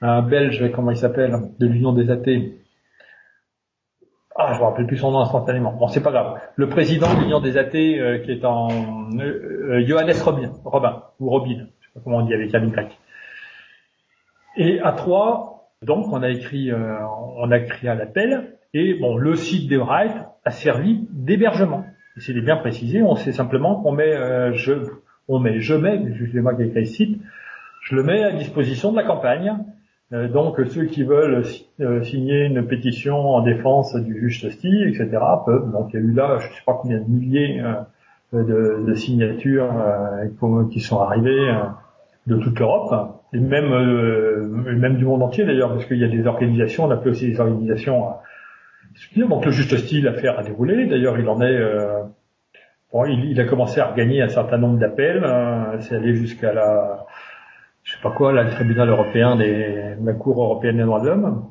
un Belge comment il s'appelle? De l'Union des athées. Ah, je me rappelle plus son nom instantanément. Bon, c'est pas grave. Le président de l'Union des athées qui est en Johannes Robin, Robin ou Robin, je sais pas comment on dit avec Yannick grec. Et à trois, donc on a écrit on a écrit à l'appel et bon, le site des Wright a servi d'hébergement. Et c'est bien précisé, on sait simplement qu'on met, euh, je, on met, je mets, c'est moi qui créé le site, je le mets à disposition de la campagne. Euh, donc ceux qui veulent euh, signer une pétition en défense du juge Tosti, etc. peuvent. Donc il y a eu là, je ne sais pas combien de milliers de, de, signatures qui sont arrivées de toute l'Europe et même du monde entier d'ailleurs, parce qu'il y a des organisations, on appelle aussi des organisations donc le juste style, l'affaire a déroulé. D'ailleurs, il en est. Euh, bon, il, a commencé à gagner un certain nombre d'appels. Hein. c'est allé jusqu'à la, je sais pas quoi, là, le tribunal européen des, la Cour européenne des droits de l'homme.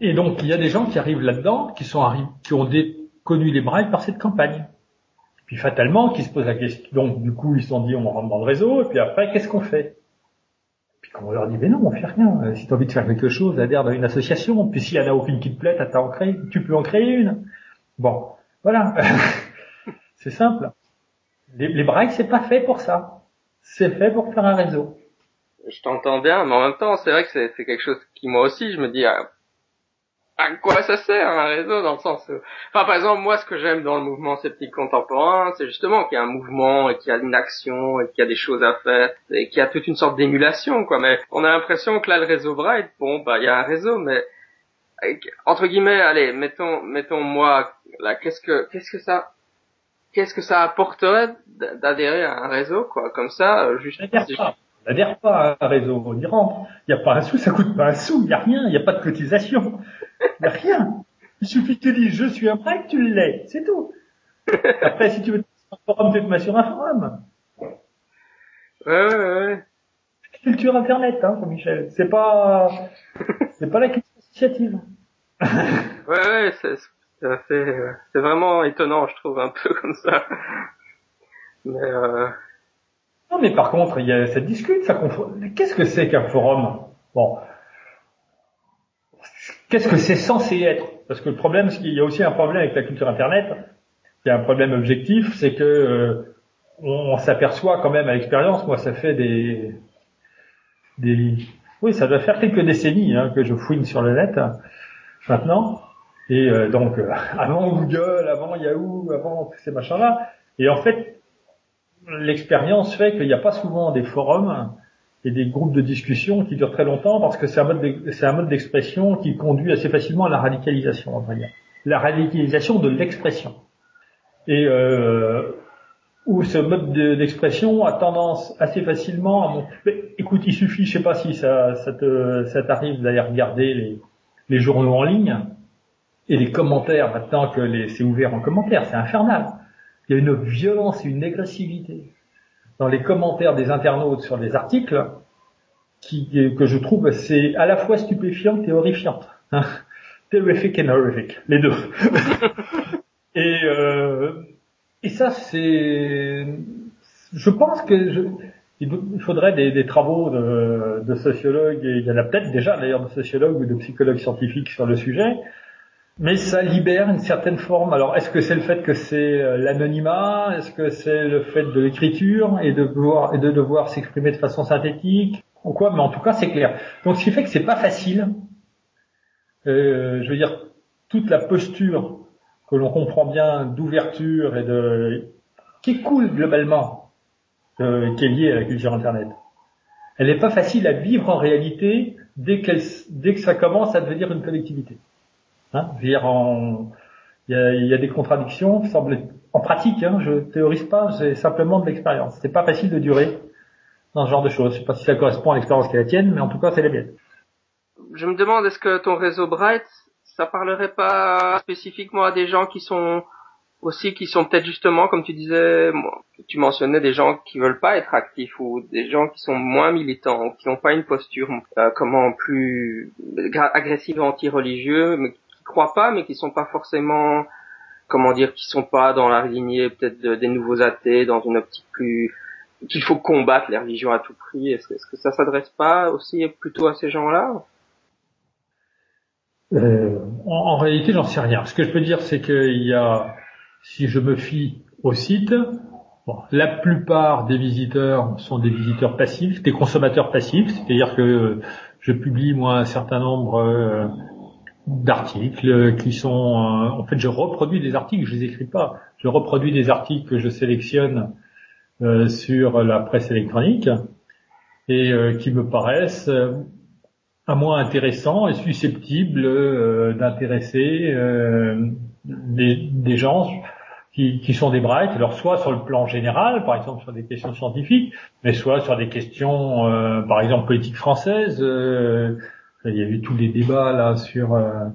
Et donc il y a des gens qui arrivent là-dedans, qui sont qui ont connu les brailles par cette campagne. Puis fatalement, qui se posent la question. Donc du coup, ils se sont dit, on rentre dans le réseau. Et puis après, qu'est-ce qu'on fait? Puis on leur dit, mais non, on fait rien. Euh, si tu as envie de faire quelque chose, adhère dans une association. Puis s'il y en a aucune qui te plaît, t'as en créer, tu peux en créer une. Bon, voilà. c'est simple. Les, les brailles, c'est pas fait pour ça. C'est fait pour faire un réseau.
Je t'entends bien, mais en même temps, c'est vrai que c'est quelque chose qui moi aussi, je me dis, ah, à quoi ça sert un réseau dans le sens où... enfin par exemple moi ce que j'aime dans le mouvement sceptique contemporain c'est justement qu'il y a un mouvement et qu'il y a une action et qu'il y a des choses à faire et qu'il y a toute une sorte d'émulation quoi mais on a l'impression que là le réseau Bright bon bah il y a un réseau mais entre guillemets allez mettons mettons moi là qu'est-ce que qu'est-ce que ça qu'est-ce que ça apporterait d'adhérer à un réseau quoi comme ça euh, juste
n'adhère pas à un réseau, on y rentre. Il n'y a pas un sou, ça coûte pas un sou, il n'y a rien, il n'y a pas de cotisation. Il n'y a rien. Il suffit que tu dises je suis un prêtre, tu l'es, c'est tout. Après, si tu veux un forum, tu te mets sur un forum.
Ouais, ouais, ouais.
Culture internet, hein, Michel. C'est pas, c'est pas la culture associative.
ouais, ouais, c'est, c'est vraiment étonnant, je trouve, un peu comme ça. Mais euh,
non, mais par contre, il y a, ça discute, ça Qu'est-ce que c'est qu'un forum? Bon, qu'est-ce que c'est censé être? Parce que le problème, qu'il y a aussi un problème avec la culture Internet. Il y a un problème objectif, c'est que euh, on, s'aperçoit quand même à l'expérience. Moi, ça fait des, des, oui, ça doit faire quelques décennies hein, que je fouine sur le net maintenant. Et euh, donc, euh, avant Google, avant Yahoo, avant ces machins-là. Et en fait, l'expérience fait qu'il n'y a pas souvent des forums et des groupes de discussion qui durent très longtemps parce que c'est un mode d'expression qui conduit assez facilement à la radicalisation, on va dire. La radicalisation de l'expression. Et euh, où ce mode d'expression a tendance assez facilement à monter. Écoute, il suffit, je sais pas si ça, ça te, ça t'arrive d'aller regarder les, les journaux en ligne et les commentaires maintenant que les, c'est ouvert en commentaires, c'est infernal. Il y a une violence et une agressivité dans les commentaires des internautes sur les articles qui, que je trouve c'est à la fois stupéfiante et horrifiante. Hein Terrific and horrific, les deux. et, euh, et ça, c'est... Je pense que je, il faudrait des, des travaux de, de, sociologues, et il y en a peut-être déjà d'ailleurs de sociologues ou de psychologues scientifiques sur le sujet, mais ça libère une certaine forme. Alors, est-ce que c'est le fait que c'est euh, l'anonymat? Est-ce que c'est le fait de l'écriture et de de devoir s'exprimer de façon synthétique? Ou quoi? Mais en tout cas, c'est clair. Donc, ce qui fait que c'est pas facile. Euh, je veux dire, toute la posture que l'on comprend bien d'ouverture et de qui coule globalement, euh, qui est liée à la culture Internet. Elle n'est pas facile à vivre en réalité dès, dès que ça commence à devenir une collectivité. Hein, il y a, des contradictions, semble en pratique, hein, je théorise pas, c'est simplement de l'expérience. C'est pas facile de durer dans ce genre de choses. Je sais pas si ça correspond à l'expérience qui est la tienne, mais en tout cas, c'est la mienne.
Je me demande, est-ce que ton réseau Bright, ça parlerait pas spécifiquement à des gens qui sont aussi qui sont peut-être justement, comme tu disais, tu mentionnais des gens qui veulent pas être actifs ou des gens qui sont moins militants, qui n'ont pas une posture euh, comment plus agressive anti-religieux, mais croient pas, mais qui sont pas forcément, comment dire, qui sont pas dans la lignée peut-être des nouveaux athées, dans une optique plus qu'il faut combattre les religions à tout prix. Est-ce que ça s'adresse pas aussi plutôt à ces gens-là?
Euh, en, réalité, j'en sais rien. Ce que je peux dire, c'est qu'il y a, si je me fie au site, bon, la plupart des visiteurs sont des visiteurs passifs, des consommateurs passifs, c'est-à-dire que je publie moi un certain nombre euh, d'articles qui sont euh, en fait je reproduis des articles je les écris pas. Je reproduis des articles que je sélectionne euh, sur la presse électronique et euh, qui me paraissent à moins intéressants et susceptibles d'intéresser des, gens qui, qui, sont des brights, alors soit sur le plan général, par exemple sur des questions scientifiques, mais soit sur des questions, par exemple politiques françaises, il y a eu tous les débats là sur euh,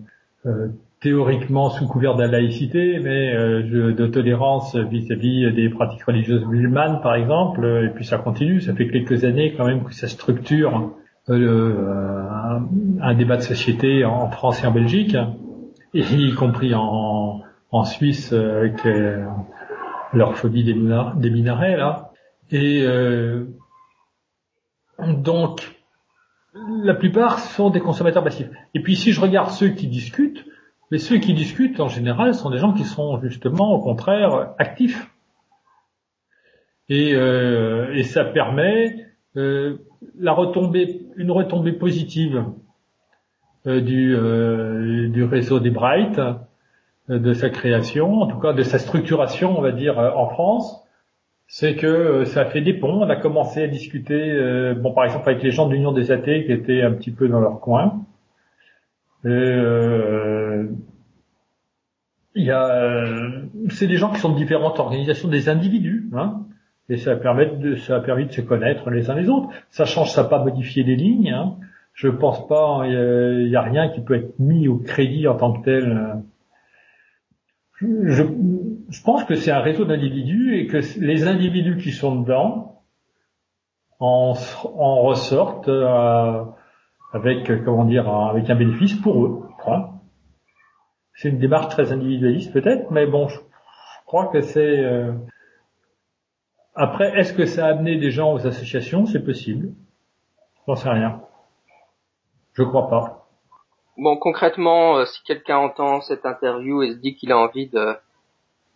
euh, théoriquement sous couvert de la laïcité, mais euh, de tolérance vis-à-vis des pratiques religieuses musulmanes, par exemple. Et puis ça continue. Ça fait quelques années quand même que ça structure un, un, débat de société en France et en Belgique, y compris en, en Suisse avec leur phobie des, des minarets là. Et donc la plupart sont des consommateurs passifs. Et puis si je regarde ceux qui discutent, mais ceux qui discutent en général sont des gens qui sont justement au contraire actifs. Et, euh, ça permet euh, la retombée, une retombée positive euh, du, euh, du réseau des Bright, de sa création, en tout cas de sa structuration, on va dire, en France, c'est que euh, ça fait des ponts. On a commencé à discuter, euh, bon par exemple avec les gens de l'Union des athées qui étaient un petit peu dans leur coin. Euh, y a, c'est des gens qui sont de différentes organisations, des individus, hein, et ça permet de, ça a permis de se connaître les uns les autres. Ça change, ça pas modifier les lignes. Hein. Je pense pas, il y, a rien qui peut être mis au crédit en tant que tel. Je, je pense que c'est un réseau d'individus et que les individus qui sont dedans en, en ressortent euh, avec comment dire avec un bénéfice pour eux. C'est une démarche très individualiste peut-être, mais bon, je, crois que c'est. Euh, après, est-ce que ça a amené des gens aux associations? C'est possible. J'en sais rien. Je crois pas.
Bon, concrètement, euh, si quelqu'un entend cette interview et se dit qu'il a envie de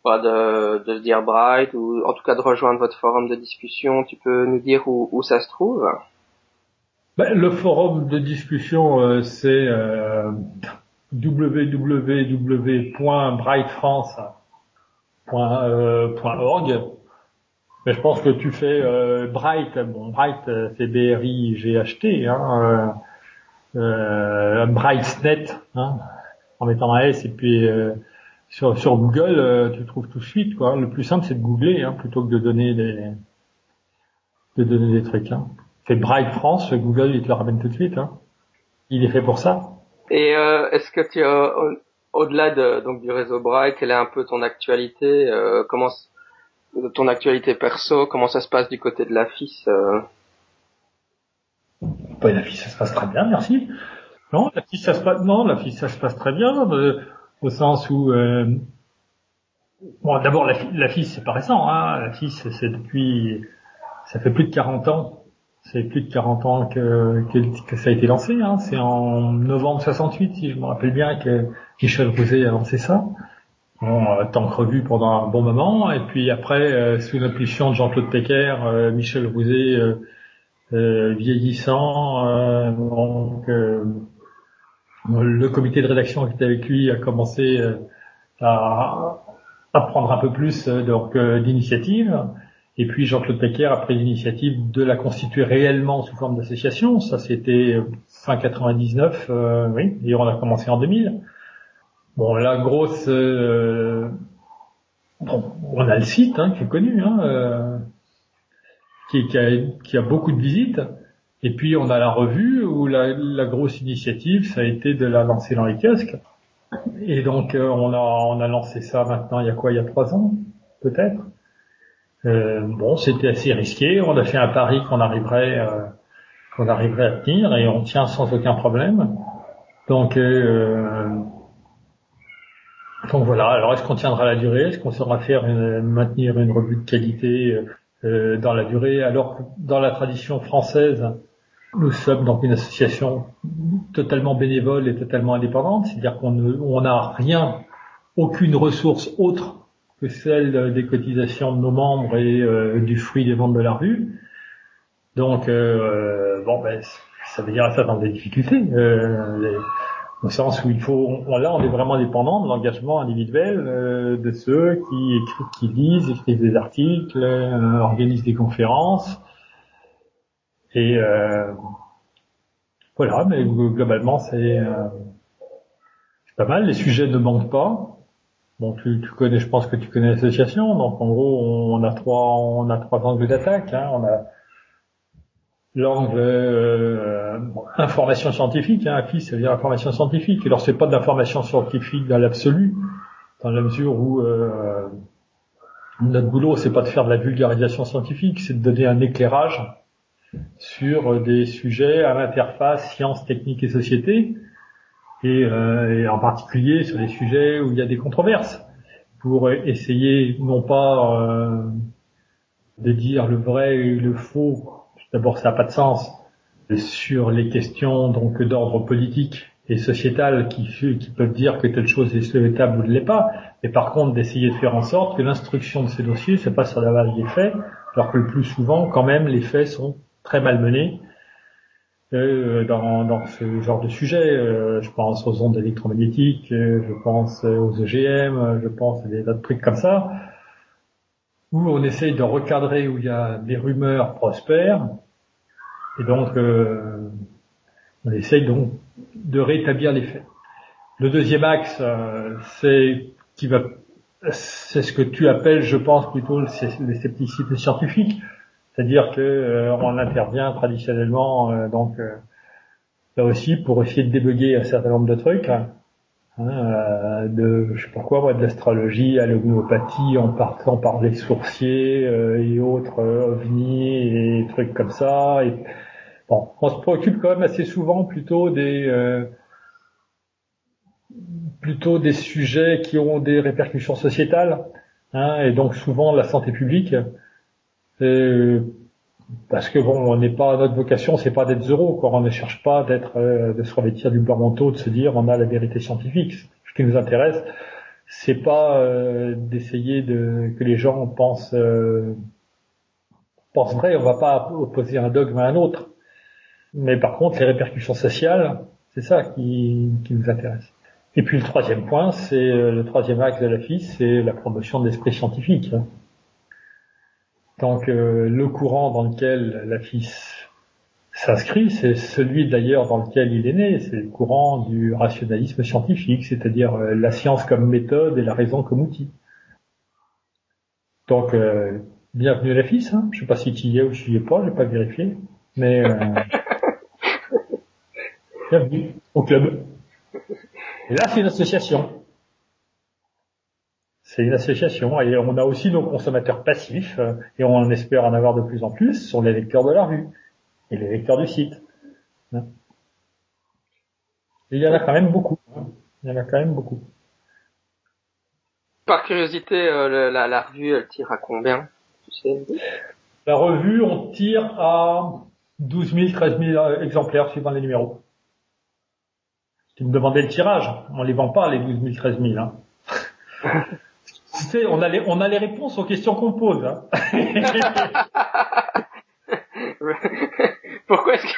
de, de se dire Bright ou en tout cas de rejoindre votre forum de discussion, tu peux nous dire où, où ça se trouve?
Ben, Le forum de discussion, euh, c'est euh, www.brightfrance.org. Mais je pense que tu fais euh, Bright, bon Bright c'est B-R-I-G-H-T, hein, euh, euh, Brightnet, hein, en mettant un S et puis sur, sur Google, euh, tu trouves tout de suite. Quoi. Le plus simple, c'est de googler hein, plutôt que de donner des de donner des trucs. Hein. Fais Bright France, Google, il te le ramène tout de suite. Hein. Il est fait pour ça.
Et euh, est-ce que tu as, au-delà de, donc du réseau Bright, quelle est un peu ton actualité euh, Comment ton actualité perso Comment ça se passe du côté de la FIS euh...
Bah, la FIS, ça se passe très bien, merci. Non, la FIS, ça se passe, non, la FIS, ça se passe très bien. Euh, au sens où euh, bon d'abord la, la FIS c'est pas récent hein, la FIS c'est depuis ça fait plus de 40 ans c'est plus de 40 ans que, ça a été lancé hein. c'est en novembre 68 si je me rappelle bien que Michel Rouzet a lancé ça. Bon, euh, tant que revu pendant un bon moment. Et puis après euh, sous l'impulsion de Jean-Claude Pecker Michel Rouzet vieillissant donc le comité de rédaction qui était avec lui a commencé euh, à, prendre un peu plus euh, euh, d'initiative. Et puis Jean-Claude Pecker a pris l'initiative de la constituer réellement sous forme d'association. Ça c'était fin 99, oui, et on a commencé en 2000. Bon, la grosse, bon, on a le site hein, qui est connu, hein, qui a beaucoup de visites. Et puis on a la revue où la, la, grosse initiative, ça a été de la lancer dans les kiosques. Et donc euh, on a on a lancé ça maintenant il y a quoi? Il y a trois ans peut-être? Euh, bon c'était assez risqué. On a fait un pari qu'on arriverait euh, qu'on arriverait à tenir et on tient sans aucun problème. Donc euh, donc voilà. Alors est-ce qu'on tiendra la durée? Est-ce qu'on saura faire une, maintenir une revue de qualité euh, dans la durée? Alors dans la tradition française nous sommes donc une association totalement bénévole et totalement indépendante, c'est-à-dire qu'on n'a rien, aucune ressource autre que celle des cotisations de nos membres et euh, du fruit des ventes de la rue. Donc, euh, bon, ben, ça veut dire ça dans des difficultés, euh, au sens où il faut, là, on est vraiment dépendant de l'engagement individuel euh, de ceux qui écrivent, qui lisent, écrivent des articles, organisent des conférences, et euh, voilà, mais globalement c'est euh, pas mal. Les sujets ne manquent pas. Bon, tu, tu, connais, je pense que tu connais l'association. Donc en gros, on a trois, on a trois angles d'attaque. Hein. On a l'angle euh, information scientifique. Hein. Ça veut dire information scientifique. Alors c'est pas de l'information scientifique dans l'absolu, dans la mesure où euh, notre boulot, c'est pas de faire de la vulgarisation scientifique, c'est de donner un éclairage sur des sujets à l'interface sciences, techniques et société, et, et, en particulier sur des sujets où il y a des controverses, pour essayer non pas de dire le vrai et le faux, d'abord ça n'a pas de sens, sur les questions donc d'ordre politique et sociétal qui, qui peuvent dire que telle chose est souhaitable ou ne l'est pas, mais par contre d'essayer de faire en sorte que l'instruction de ces dossiers se passe sur la base des faits, alors que le plus souvent, quand même, les faits sont très mal menés euh, dans, dans, ce genre de sujet. Euh, je pense aux ondes électromagnétiques, euh, je pense aux EGM, je pense à des autres trucs comme ça, où on essaye de recadrer où il y a des rumeurs prospères, et donc euh, on essaye donc de rétablir les faits. Le deuxième axe, euh, c'est qui va, c'est ce que tu appelles, je pense plutôt le scepticisme scientifique, c'est-à-dire que euh, on intervient traditionnellement euh, donc là aussi pour essayer de débugger un certain nombre de trucs, hein, de je sais pas moi, de l'astrologie à l'homéopathie en partant par les sourciers et autres ovnis et trucs comme ça. Bon, on se préoccupe quand même assez souvent plutôt des plutôt des sujets qui ont des répercussions sociétales, hein, et donc souvent la santé publique. Parce que bon, on n'est pas notre vocation, c'est pas d'être zéro, quoi. On ne cherche pas d'être, euh, de se revêtir du blanc manteau, de se dire on a la vérité scientifique. Ce qui nous intéresse, c'est pas euh, d'essayer de que les gens pensent euh, pensent vrai. On va pas opposer un dogme à un autre. Mais par contre, les répercussions sociales, c'est ça qui, qui nous intéresse. Et puis le troisième point, c'est euh, le troisième axe de la FIS, c'est la promotion de l'esprit scientifique. Donc euh, le courant dans lequel la s'inscrit, c'est celui d'ailleurs dans lequel il est né, c'est le courant du rationalisme scientifique, c'est-à-dire euh, la science comme méthode et la raison comme outil. Donc bienvenue à la FIS, hein. je sais pas si tu y es ou tu y es pas, je n'ai pas vérifié, mais bienvenue au club. Et là, c'est une association. C'est une association et on a aussi nos consommateurs passifs euh, et on en espère en avoir de plus en plus, sont les lecteurs de la rue et les lecteurs du site. Hein. il y en a quand même beaucoup. Hein. Il y en a quand même beaucoup.
Par curiosité, euh, la, la, revue, elle tire à combien tu sais?
La revue, on tire à 12 000, 13 000 exemplaires suivant les numéros. Tu me demandais le tirage. On les vend pas, les 12 000, 13 000. Hein. tu sais, on a les, on a les réponses aux questions qu'on pose. Hein.
Pourquoi est-ce que...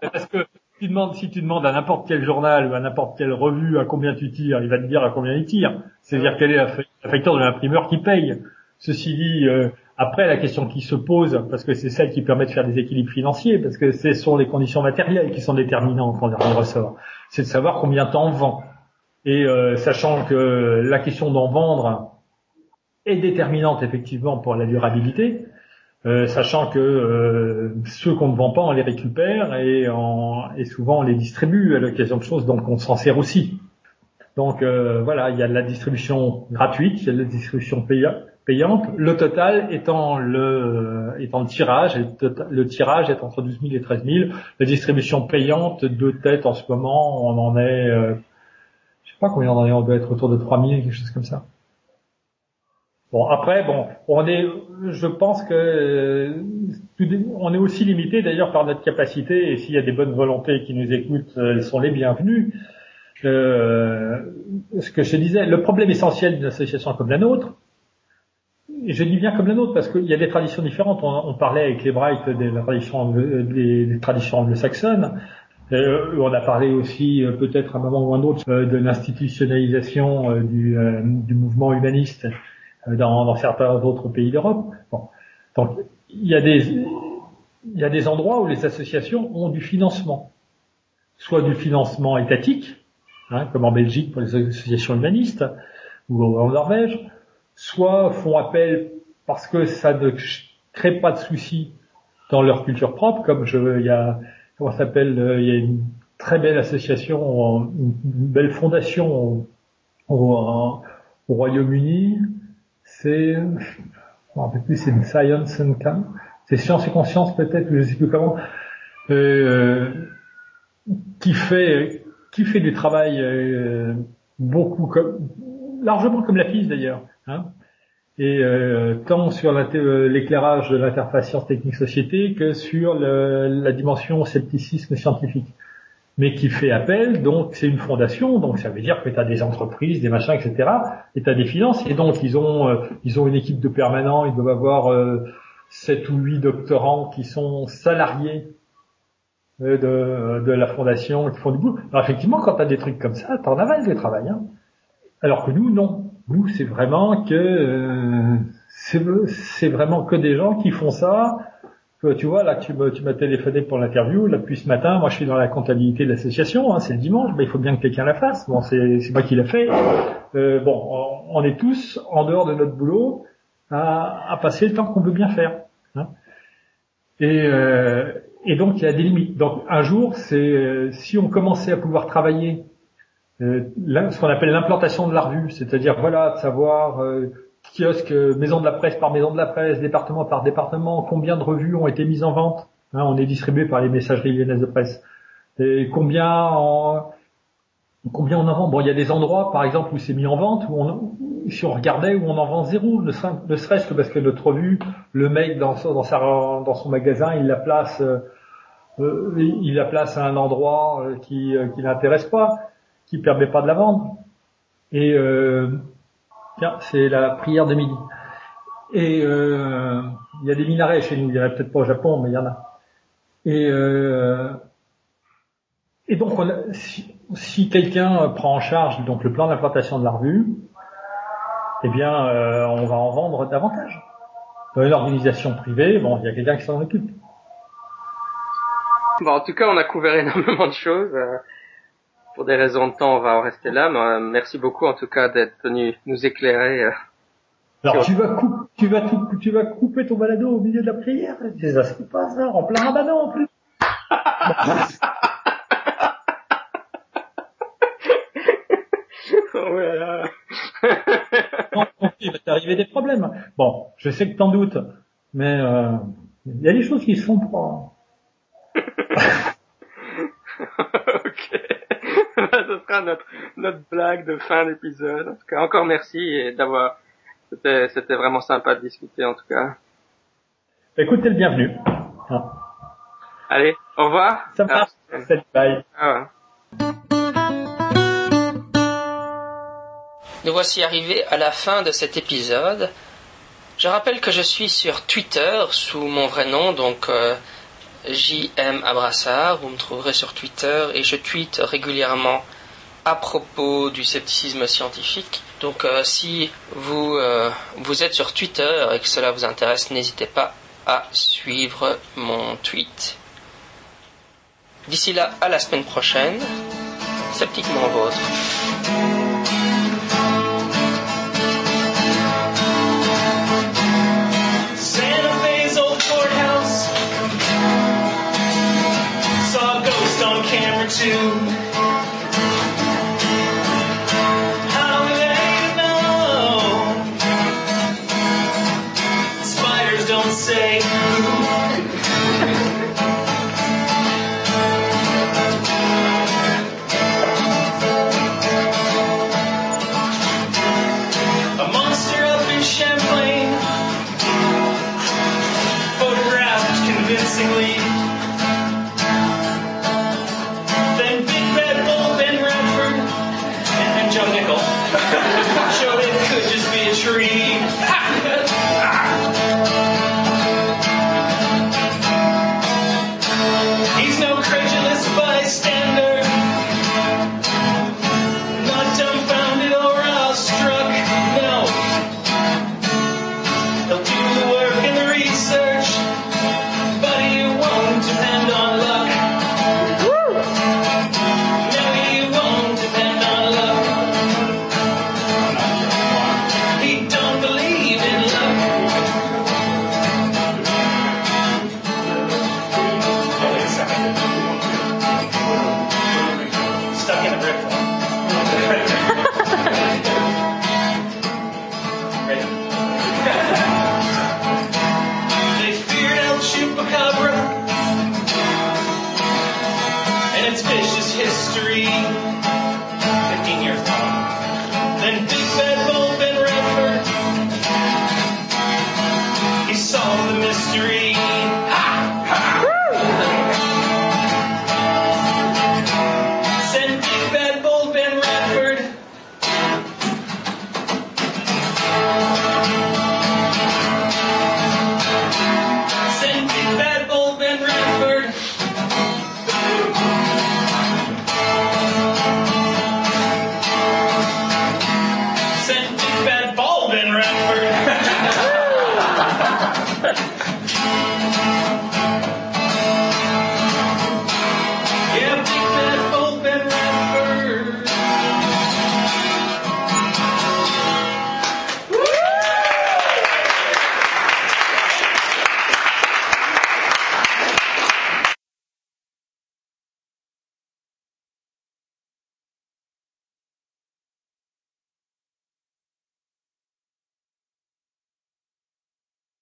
parce que tu demandes, si tu demandes à n'importe quel journal ou à n'importe quelle revue à combien tu tires, il va te dire à combien il tire. C'est-à-dire quel est la facture de l'imprimeur qui paye. Ceci dit, euh, après, la question qui se pose, parce que c'est celle qui permet de faire des équilibres financiers, parce que ce sont les conditions matérielles qui sont déterminantes quand on ressort, c'est de savoir combien t'en vends. Et euh, sachant que la question d'en vendre est déterminante effectivement pour la durabilité, euh, sachant que euh, ceux qu'on ne vend pas, on les récupère et, et souvent on les distribue à l'occasion de choses, donc on s'en sert aussi. Donc voilà, il y a de la distribution gratuite, il y a de la distribution payante, le total étant le, étant le tirage, le, tirage est entre 12 000 et 13 000. La distribution payante de tête en ce moment, on en est, euh, sais pas combien on on doit être autour de 3 000, quelque chose comme ça. Bon, après, bon, on est, je pense que euh, on est aussi limité d'ailleurs par notre capacité, et s'il y a des bonnes volontés qui nous écoutent, euh, elles sont les bienvenues. Euh, ce que je disais, le problème essentiel d'une association comme la nôtre, et je dis bien comme la nôtre parce qu'il y a des traditions différentes. On, parlait avec les Bright des traditions, des, traditions anglo-saxonnes. Euh, on a parlé aussi euh, peut-être à un moment ou un autre euh, de l'institutionnalisation du, mouvement humaniste dans, certains autres pays d'Europe. Donc il y a des il y a des endroits où les associations ont du financement, soit du financement étatique, hein, comme en Belgique pour les associations humanistes ou en Norvège, soit font appel parce que ça ne crée pas de soucis dans leur culture propre, comme je, il y a, comment s'appelle, euh, il y a une très belle association, une belle fondation au, Royaume-Uni, c'est, je plus, c'est Science and c'est Science et Conscience peut-être, je sais plus comment, euh, qui fait qui fait du travail euh, beaucoup comme largement comme la FIS d'ailleurs, hein, et euh, tant sur euh, l'éclairage de l'interface science technique société que sur la dimension scepticisme scientifique mais qui fait appel, donc c'est une fondation, donc ça veut dire que tu as des entreprises, des machins, etc. Et tu as des finances, et donc ils ont euh, ils ont une équipe de permanents, ils doivent avoir euh, 7 ou 8 doctorants qui sont salariés de, de la fondation, qui font du boulot. Alors effectivement, quand tu as des trucs comme ça, t'en avales le travail. Hein. Alors que nous, non. C'est vraiment que euh, c'est vraiment que des gens qui font ça tu vois, là, tu m'as téléphoné pour l'interview. Là, depuis ce matin, moi, je suis dans la comptabilité de l'association. Hein, c'est le dimanche. Ben, il faut bien que quelqu'un la fasse. Bon, c'est moi qui l'a fait. Euh, bon, on, est tous en dehors de notre boulot à, à passer le temps qu'on veut bien faire. Hein. Et, euh, et donc, il y a des limites. Donc, un jour, c'est si on commençait à pouvoir travailler euh, ce qu'on appelle l'implantation de la revue, c'est-à-dire voilà, de savoir euh, kiosque, maison de la presse par maison de la presse, département par département, combien de revues ont été mises en vente. Hein, On est distribué par les messageries lyonnaises de presse. Et combien en, combien on en vend? Bon, il y a des endroits, par exemple, où c'est mis en vente, où on, si on regardait, où on en vend zéro, ne serait-ce que parce que notre revue, le mec dans, sa, dans son magasin, il la place, euh, euh il la place à un endroit euh, qui, euh, qui l'intéresse pas, qui permet pas de la vendre. Et euh, c'est la prière de midi. Et euh, il y a des minarets chez nous, il y en a peut-être pas au Japon, mais il y en a. Et, euh, et donc, si, quelqu'un prend en charge donc le plan d'implantation de la revue, eh bien, euh, on va en vendre davantage. Dans une organisation privée, bon, il y a quelqu'un qui s'en occupe.
Bon, en tout cas, on a couvert énormément de choses pour des raisons de temps, on va en rester là. Mais euh, merci beaucoup en tout cas d'être venu nous éclairer. Euh,
Alors tu vas, couper, tu, vas tu vas couper ton balado au milieu de la prière Ça se pas ça, en plein ramadan en plus. voilà. il va t'arriver des problèmes. Bon, je sais que t'en doutes, mais euh, il y a des choses qui se font pas.
sera notre, notre blague de fin d'épisode. En tout cas, encore merci et d'avoir, c'était, c'était vraiment sympa de discuter, en tout cas.
Écoutez le bienvenu.
Ah. Allez, au revoir.
Ça marche. Salut, bye. Ah.
Nous voici arrivés à la fin de cet épisode. Je rappelle que je suis sur Twitter sous mon vrai nom, donc euh, JM Abrassard, vous me trouverez sur Twitter et je tweete régulièrement à propos du scepticisme scientifique. Donc euh, si vous, euh, vous êtes sur Twitter et que cela vous intéresse, n'hésitez pas à suivre mon tweet. D'ici là, à la semaine prochaine, sceptiquement vôtre.